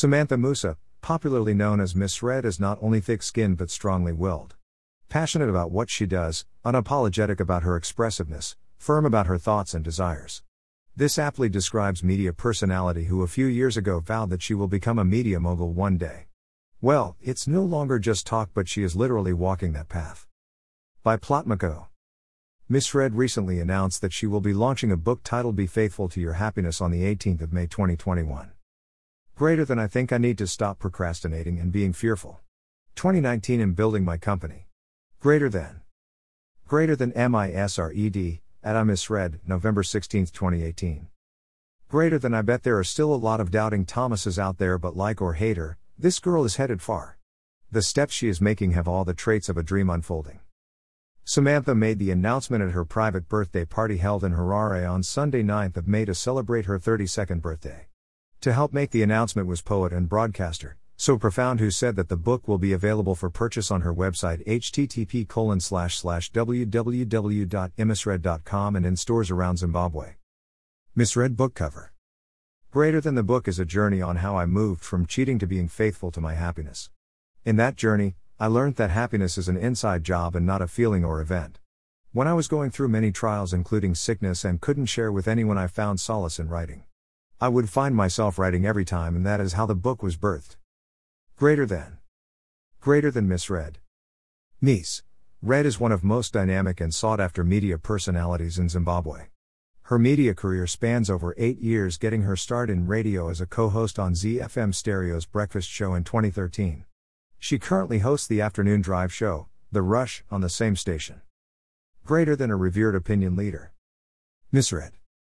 Samantha Musa, popularly known as Misred, is not only thick skinned but strongly willed. Passionate about what she does, unapologetic about her expressiveness, firm about her thoughts and desires. This aptly describes media personality who a few years ago vowed that she will become a media mogul one day. Well, it's no longer just talk, but she is literally walking that path. By Plotmiko. Misred recently announced that she will be launching a book titled Be Faithful to Your Happiness on the 18th of May 2021. Greater than I think I need to stop procrastinating and being fearful. 2019 in building my company. Greater than. Greater than MISRED, at iMisred, November 16, 2018. Greater than I bet there are still a lot of doubting Thomases out there, but like or hate her, this girl is headed far. The steps she is making have all the traits of a dream unfolding. Samantha made the announcement at her private birthday party held in Harare on Sunday 9th of May to celebrate her 32nd birthday. To help make the announcement was poet and broadcaster, so profound who said that the book will be available for purchase on her website http www.imisred.com and in stores around Zimbabwe. Misred book cover. Greater than the book is a journey on how I moved from cheating to being faithful to my happiness. In that journey, I learned that happiness is an inside job and not a feeling or event. When I was going through many trials, including sickness, and couldn't share with anyone, I found solace in writing. I would find myself writing every time, and that is how the book was birthed. Greater than. Greater than Misred. Mies. Red is one of most dynamic and sought after media personalities in Zimbabwe. Her media career spans over eight years, getting her start in radio as a co host on ZFM Stereo's Breakfast Show in 2013. She currently hosts the afternoon drive show, The Rush, on the same station. Greater than a revered opinion leader. Misred.